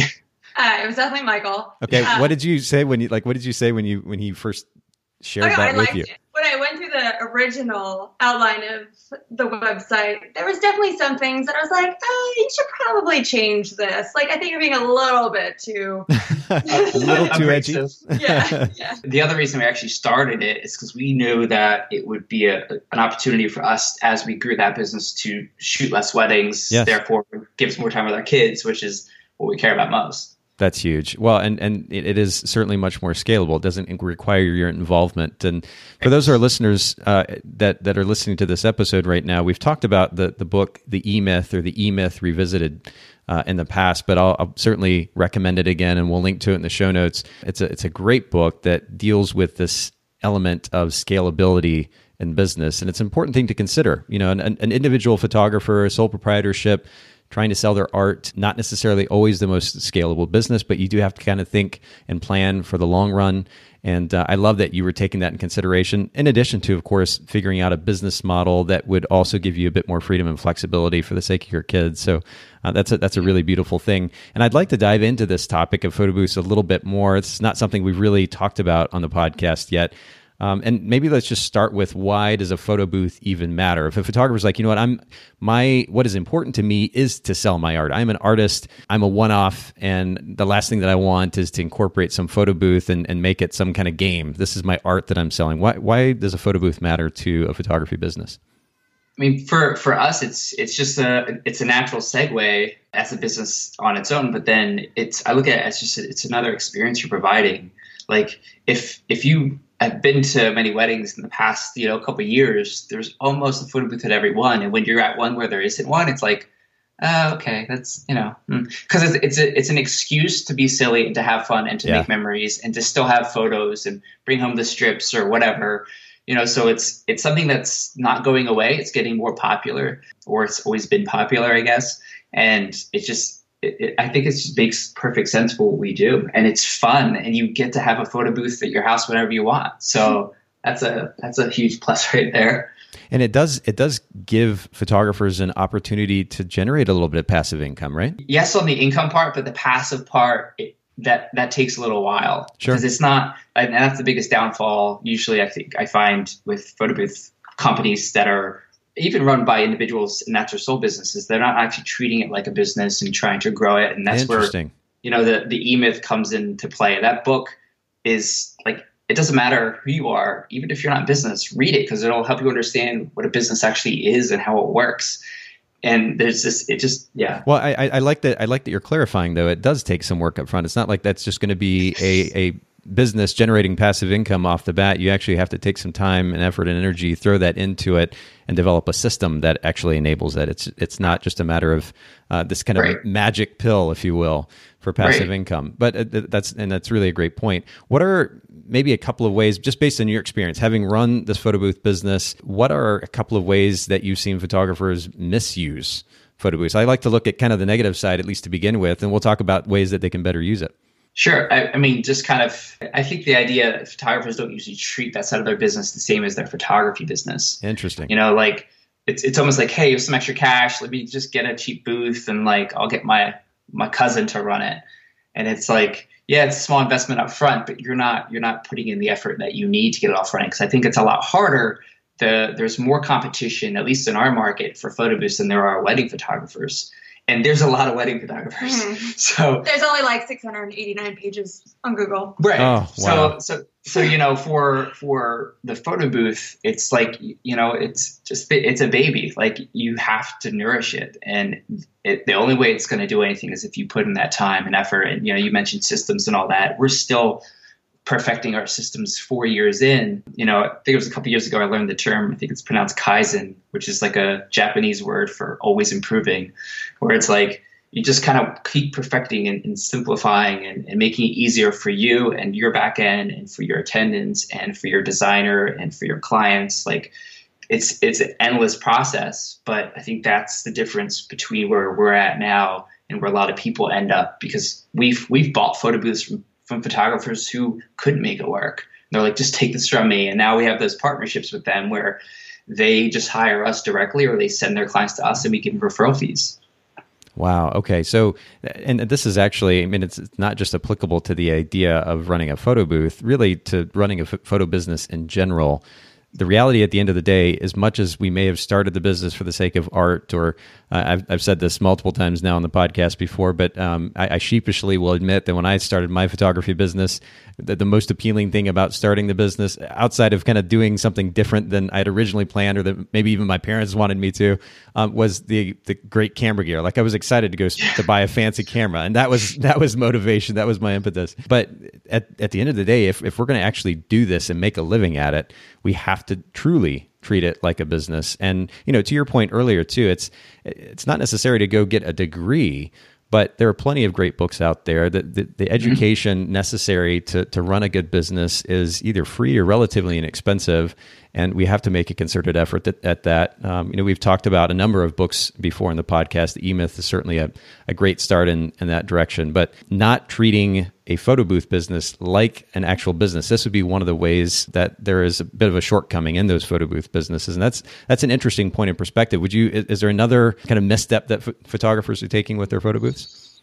Uh, it was definitely michael. Okay uh, what did you say when you like what did you say when you when he first shared oh, that I with you? it. When I went through the original outline of the website, there was definitely some things that I was like, oh, you should probably change this. Like, I think you're being a little bit too, *laughs* a little too edgy. *laughs* yeah, yeah. The other reason we actually started it is because we knew that it would be a, an opportunity for us as we grew that business to shoot less weddings. Yes. Therefore, give us more time with our kids, which is what we care about most. That's huge. Well, and and it is certainly much more scalable. It doesn't require your involvement. And for those of our listeners uh, that that are listening to this episode right now, we've talked about the the book, the E Myth or the E Myth Revisited. Uh, in the past, but I'll, I'll, certainly recommend it again, and we'll link to it in the show notes. It's a it's a great book that deals with this element of scalability in business, and it's an important thing to consider. You know, an, an individual photographer, a sole proprietorship, trying to sell their art, not necessarily always the most scalable business, but you do have to kind of think and plan for the long run. And uh, I love that you were taking that in consideration, in addition to, of course, figuring out a business model that would also give you a bit more freedom and flexibility for the sake of your kids. So uh, that's a, that's a really beautiful thing. And I'd like to dive into this topic of photo booths a little bit more. It's not something we've really talked about on the podcast yet. Um, and maybe let's just start with why does a photo booth even matter? If a photographer's like, you know what, I'm my what is important to me is to sell my art. I'm an artist. I'm a one-off, and the last thing that I want is to incorporate some photo booth and, and make it some kind of game. This is my art that I'm selling. Why why does a photo booth matter to a photography business? I mean, for for us, it's it's just a it's a natural segue as a business on its own. But then it's I look at it as just a, it's another experience you're providing. Like if if you I've been to many weddings in the past, you know, couple years. There's almost a photo booth at every one, and when you're at one where there isn't one, it's like, oh, okay, that's you know, because hmm. it's it's, a, it's an excuse to be silly and to have fun and to yeah. make memories and to still have photos and bring home the strips or whatever, you know. So it's it's something that's not going away. It's getting more popular, or it's always been popular, I guess, and it's just it, it, I think it just makes perfect sense for what we do, and it's fun, and you get to have a photo booth at your house whenever you want. So that's a that's a huge plus *laughs* right there. And it does it does give photographers an opportunity to generate a little bit of passive income, right? Yes, on the income part, but the passive part it, that that takes a little while Sure. because it's not, and that's the biggest downfall. Usually, I think I find with photo booth companies that are even run by individuals and that's their sole businesses. They're not actually treating it like a business and trying to grow it, and that's where you know the the e myth comes into play. That book is like it doesn't matter who you are, even if you're not in business, read it because it'll help you understand what a business actually is and how it works. And there's this, it just yeah, Well, I, I I like that. I like that you're clarifying, though. It does take some work up front. It's not like that's just going to be a, a business generating passive income off the bat. You actually have to take some time and effort and energy, throw that into it, and develop a system that actually enables that. It's it's not just a matter of uh, this kind of Right. magic pill, if you will, for passive Right. income. But uh, th- that's and that's really a great point. What are maybe a couple of ways, just based on your experience, having run this photo booth business, what are a couple of ways that you've seen photographers misuse photo booths? I like to look at kind of the negative side, at least to begin with, and we'll talk about ways that they can better use it. Sure. I, I mean, just kind of, I think the idea that photographers don't usually treat that side of their business the same as their photography business. Interesting. You know, like it's it's almost like, hey, you have some extra cash. Let me just get a cheap booth and like I'll get my my cousin to run it. And it's like, yeah, it's a small investment up front, but you're not you're not putting in the effort that you need to get it off running. Because I think it's a lot harder. The there's more competition, at least in our market, for photo booths than there are wedding photographers. And there's a lot of wedding photographers. Mhm. *laughs* So There's only like 689 pages on Google. Right. Oh, wow. So so so you know for for the photo booth, it's like you know it's just it's a baby. Like you have to nourish it, and it, the only way it's going to do anything is if you put in that time and effort. And you know you mentioned systems and all that. We're still perfecting our systems four years in. You know, I think it was a couple years ago I learned the term. I think it's pronounced kaizen, which is like a Japanese word for always improving, where it's like you just kind of keep perfecting and, and simplifying and, and making it easier for you and your back end and for your attendants and for your designer and for your clients. Like it's it's an endless process, but I think that's the difference between where we're at now and where a lot of people end up because we've we've bought photo booths from, from photographers who couldn't make it work. They're like, just take this from me. And now we have those partnerships with them where they just hire us directly or they send their clients to us and we give them referral fees. Wow. Okay. So, and this is actually, I mean, it's not just applicable to the idea of running a photo booth, really to running a photo business in general. The reality at the end of the day, as much as we may have started the business for the sake of art, or uh, I've, I've said this multiple times now on the podcast before, but um, I, I sheepishly will admit that when I started my photography business, the, the most appealing thing about starting the business, outside of kind of doing something different than I'd originally planned, or that maybe even my parents wanted me to, um, was the the great camera gear. Like I was excited to go s- to buy a fancy camera, and that was that was motivation. That was my impetus. But at at the end of the day, if if we're going to actually do this and make a living at it, we have to truly treat it like a business. And you know, to your point earlier too, it's it's not necessary to go get a degree. But there are plenty of great books out there. That the, the mm-hmm. education necessary to, to run a good business is either free or relatively inexpensive, and we have to make a concerted effort at, at that. Um, you know, we've talked about a number of books before in the podcast. The E Myth is certainly a, a great start in, in that direction, but not treating a photo booth business like an actual business. This would be one of the ways that there is a bit of a shortcoming in those photo booth businesses, and that's that's an interesting point in perspective. Would you? Is, is there another kind of misstep that ph- photographers are taking with their photo booths?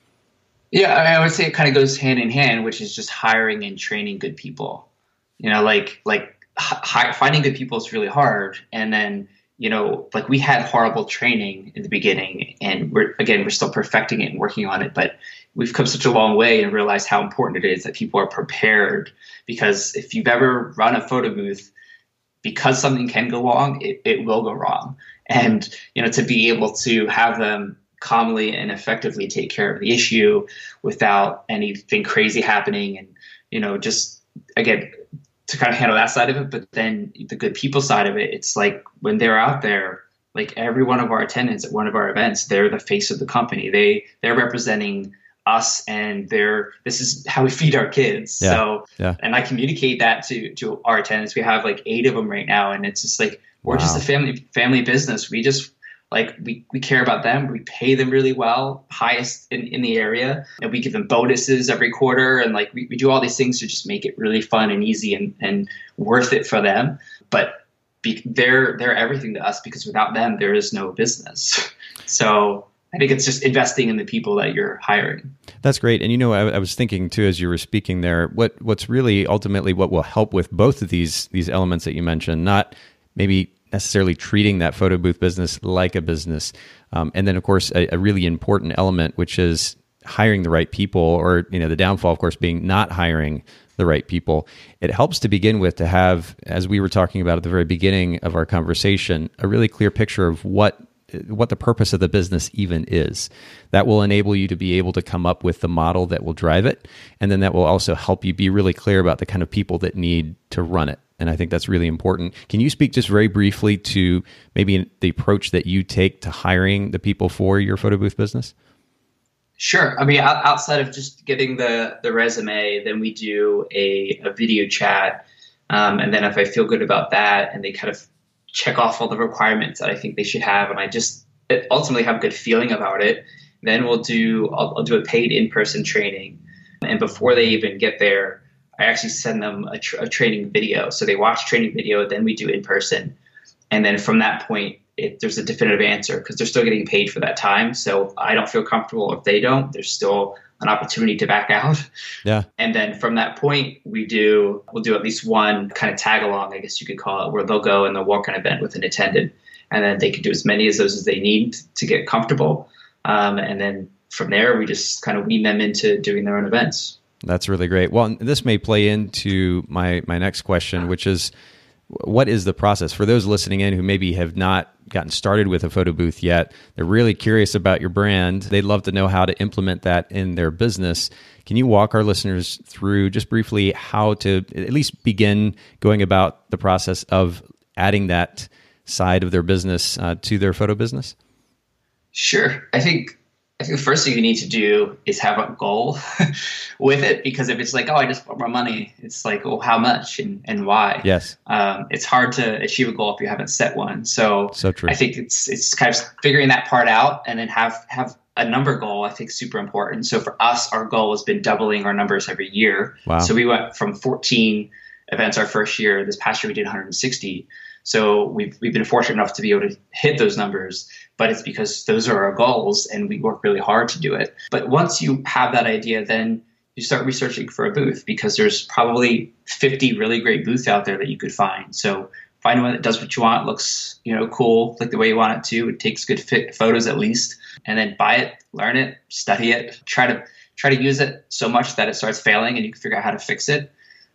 Yeah, I, mean, I would say it kind of goes hand in hand, which is just hiring and training good people. You know, like like hi, finding good people is really hard, and then you know, like we had horrible training in the beginning, and we're again we're still perfecting it and working on it, but we've come such a long way and realized how important it is that people are prepared. Because if you've ever run a photo booth, because something can go wrong, it, it will go wrong, and you know, to be able to have them calmly and effectively take care of the issue without anything crazy happening and you know just again to kind of handle that side of it but then the good people side of it it's like when they're out there like every one of our attendants at one of our events they're the face of the company. They they're representing us and they're this is how we feed our kids. Yeah, so yeah. and i communicate that to to our attendants. We have like eight of them right now and it's just like we're just a family family business. We just like we, we care about them we pay them really well highest in, in the area and we give them bonuses every quarter and like we, we do all these things to just make it really fun and easy and, and worth it for them but be, they're they're everything to us because without them there is no business. *laughs* So I think it's just investing in the people that you're hiring. That's great. And you know, I, I, was thinking too as you were speaking there, what what's really ultimately what will help with both of these these elements that you mentioned, not maybe necessarily treating that photo booth business like a business, um, and then of course a, a really important element, which is hiring the right people, or you know, the downfall, of course, being not hiring the right people. It helps to begin with to have, as we were talking about at the very beginning of our conversation, a really clear picture of what what the purpose of the business even is. That will enable you to be able to come up with the model that will drive it, and then that will also help you be really clear about the kind of people that need to run it. And I think that's really important. Can you speak just very briefly to maybe the approach that you take to hiring the people for your photo booth business? Sure. I mean, outside of just getting the the resume, then we do a, a video chat, um, and then if I feel good about that, and they kind of check off all the requirements that I think they should have, and I just ultimately have a good feeling about it, then we'll do I'll, I'll do a paid in person training, and before they even get there, I actually send them a, a training video. So they watch training video, then we do in person, and then from that point, it, there's a definitive answer because they're still getting paid for that time. So I don't feel comfortable if they don't. There's still an opportunity to back out. Yeah. And then from that point, we do we'll do at least one kind of tag along, I guess you could call it, where they'll go and they'll walk an event with an attendant, and then they can do as many of those as they need to get comfortable. Um, and then from there, we just kind of wean them into doing their own events. That's really great. Well, this may play into my my next question, which is what is the process? For those listening in who maybe have not gotten started with a photo booth yet they're really curious about your brand. They'd love to know how to implement that in their business. Can you walk our listeners through just briefly how to at least begin going about the process of adding that side of their business uh, to their photo business? Sure. I think I think the first thing you need to do is have a goal *laughs* with it because if it's like, oh, I just want more money, it's like, oh, how much and, and why? Yes. Um, it's hard to achieve a goal if you haven't set one. So, so true. I think it's it's kind of figuring that part out and then have have a number goal. I think super important. So for us, our goal has been doubling our numbers every year. Wow. So we went from 14 events our first year. This past year we did 160. So we've we've been fortunate enough to be able to hit those numbers but it's because those are our goals and we work really hard to do it. But once you have that idea, then you start researching for a booth because there's probably 50 really great booths out there that you could find. So find one that does what you want, looks you know cool, like the way you want it to. It takes good fit photos at least, and then buy it, learn it, study it, try to try to use it so much that it starts failing and you can figure out how to fix it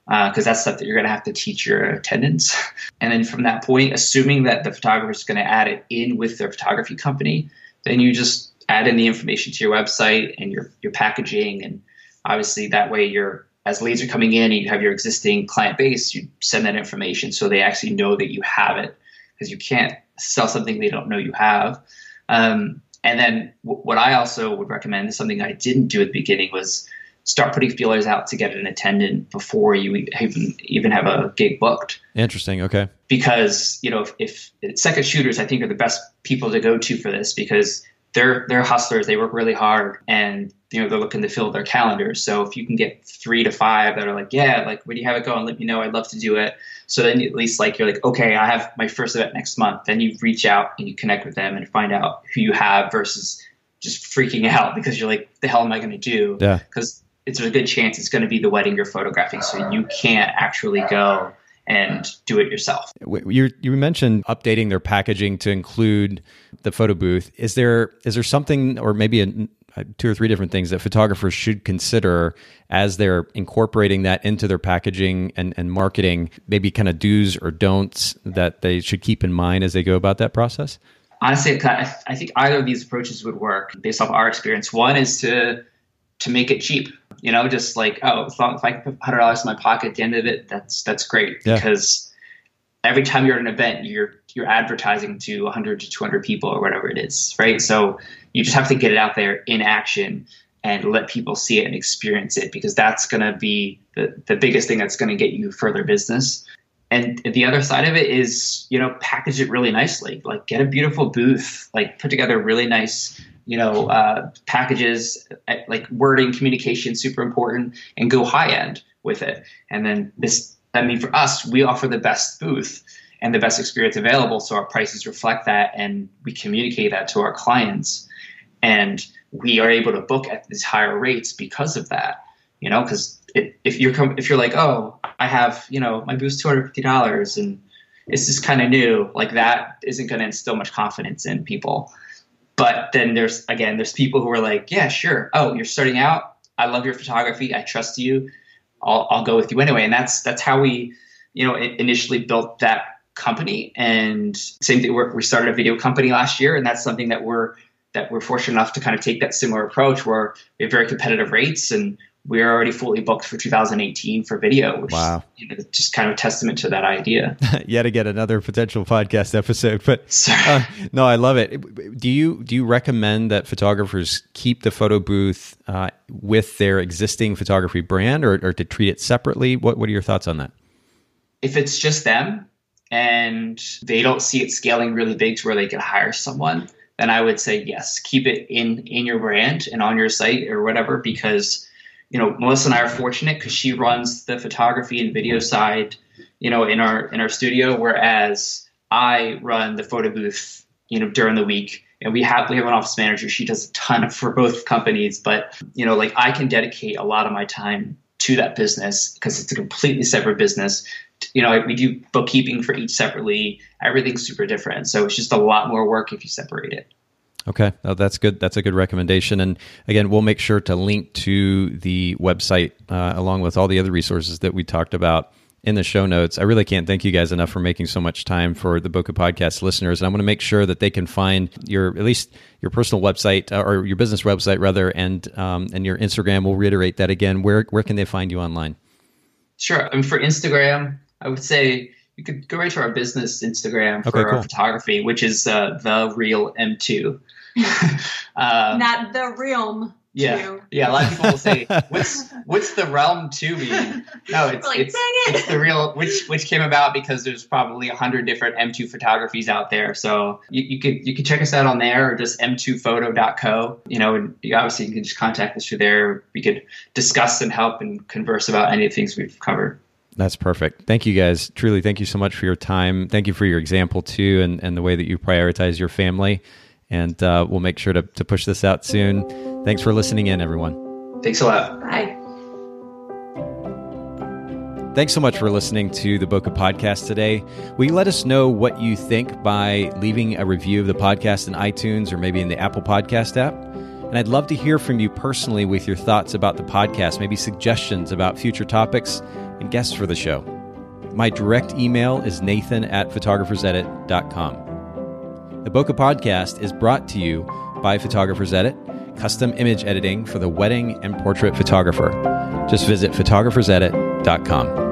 because uh, that's stuff that you're going to have to teach your attendants. *laughs* And then from that point, assuming that the photographer is going to add it in with their photography company, then you just add in the information to your website and your your packaging, and obviously that way you're as leads are coming in and you have your existing client base, you send that information so they actually know that you have it because you can't sell something they don't know you have. Um, and then w- what I also would recommend something I didn't do at the beginning was start putting feelers out to get an attendant before you even even have a gig booked. Interesting. Okay. Because you know, if, if second shooters, I think are the best people to go to for this because they're they're hustlers. They work really hard, and you know they're looking to fill their calendars. So if you can get three to five that are like, yeah, like when do you have it going? Let me know. I'd love to do it. So then at least like you're like, okay, I have my first event next month. Then you reach out and you connect with them and find out who you have versus just freaking *laughs* out because you're like, the hell am I going to do? Yeah. Because it's a good chance it's going to be the wedding you're photographing, so you can't actually go and do it yourself. You you mentioned updating their packaging to include the photo booth. Is there is there something or maybe a, uh, two or three different things that photographers should consider as they're incorporating that into their packaging and, and marketing? Maybe kind of do's or don'ts that they should keep in mind as they go about that process. Honestly, I think either of these approaches would work based off our experience. One is to to make it cheap you know, just like, oh, if I can put hundred dollars in my pocket at the end of it, that's that's great yeah. because every time you're at an event, you're you're advertising to 100 to 200 people or whatever it is, right? So you just have to get it out there in action and let people see it and experience it because that's going to be the, the biggest thing that's going to get you further business. And the other side of it is, you know, package it really nicely. Like get a beautiful booth, like put together really nice you know, uh, packages uh, like wording, communication, super important, and go high end with it. And then this, I mean, for us, we offer the best booth, and the best experience available. So our prices reflect that, and we communicate that to our clients, and we are able to book at these higher rates because of that. You know, because if you're com- if you're like, oh, I have you know my booth's two hundred fifty dollars and it's just kind of new, like that isn't going to instill much confidence in people. But then there's again, there's people who are like, yeah, sure. Oh, you're starting out. I love your photography. I trust you. I'll, I'll go with you anyway. And that's that's how we, you know, initially built that company. And same thing. we started a video company last year, and that's something that we're that we're fortunate enough to kind of take that similar approach where we have very competitive rates and we're already fully booked for 2018 for video, which wow. you know, just kind of a testament to that idea. *laughs* Yet again, another potential podcast episode, but uh, no, I love it. Do you do you recommend that photographers keep the photo booth uh, with their existing photography brand, or, or to treat it separately? What What are your thoughts on that? If it's just them and they don't see it scaling really big to where they can hire someone, then I would say yes, keep it in in your brand and on your site or whatever because you know, Melissa and I are fortunate because she runs the photography and video side, you know, in our in our studio, whereas I run the photo booth, you know, during the week. And we have we have an office manager. She does a ton *laughs* for both companies, but you know, like I can dedicate a lot of my time to that business because it's a completely separate business. You know, we do bookkeeping for each separately. Everything's super different, so it's just a lot more work if you separate it. Okay, oh, that's good. That's a good recommendation. And again, we'll make sure to link to the website uh, along with all the other resources that we talked about in the show notes. I really can't thank you guys enough for making so much time for the Bokeh Podcast listeners. And I want to make sure that they can find your at least your personal website uh, or your business website rather, and um, and your Instagram. We'll reiterate that again. Where where can they find you online? Sure. I mean, for Instagram, I would say you could go right to our business Instagram for okay, cool. our photography, which is uh, the real M2. *laughs* um, Not the realm. Yeah, two. yeah. A lot of people will say, *laughs* "What's what's the realm two mean?" No, it's like, it's, it. it's the real which which came about because there's probably a hundred different M2 photographies out there. So you, you could you could check us out on there or just m2photo.co. You know, and you, obviously you can just contact us through there. We could discuss and help and converse about any of the things we've covered. That's perfect. Thank you guys. Truly, thank you so much for your time. Thank you for your example too, and, and the way that you prioritize your family and uh, we'll make sure to, to push this out soon. Thanks for listening in, everyone. Thanks a lot. Bye. Thanks so much for listening to the Bokeh Podcast today. Will you let us know what you think by leaving a review of the podcast in iTunes or maybe in the Apple Podcast app? And I'd love to hear from you personally with your thoughts about the podcast, maybe suggestions about future topics and guests for the show. My direct email is nathan at photographersedit.com. The Bokeh Podcast is brought to you by Photographers Edit, custom image editing for the wedding and portrait photographer. Just visit photographersedit.com.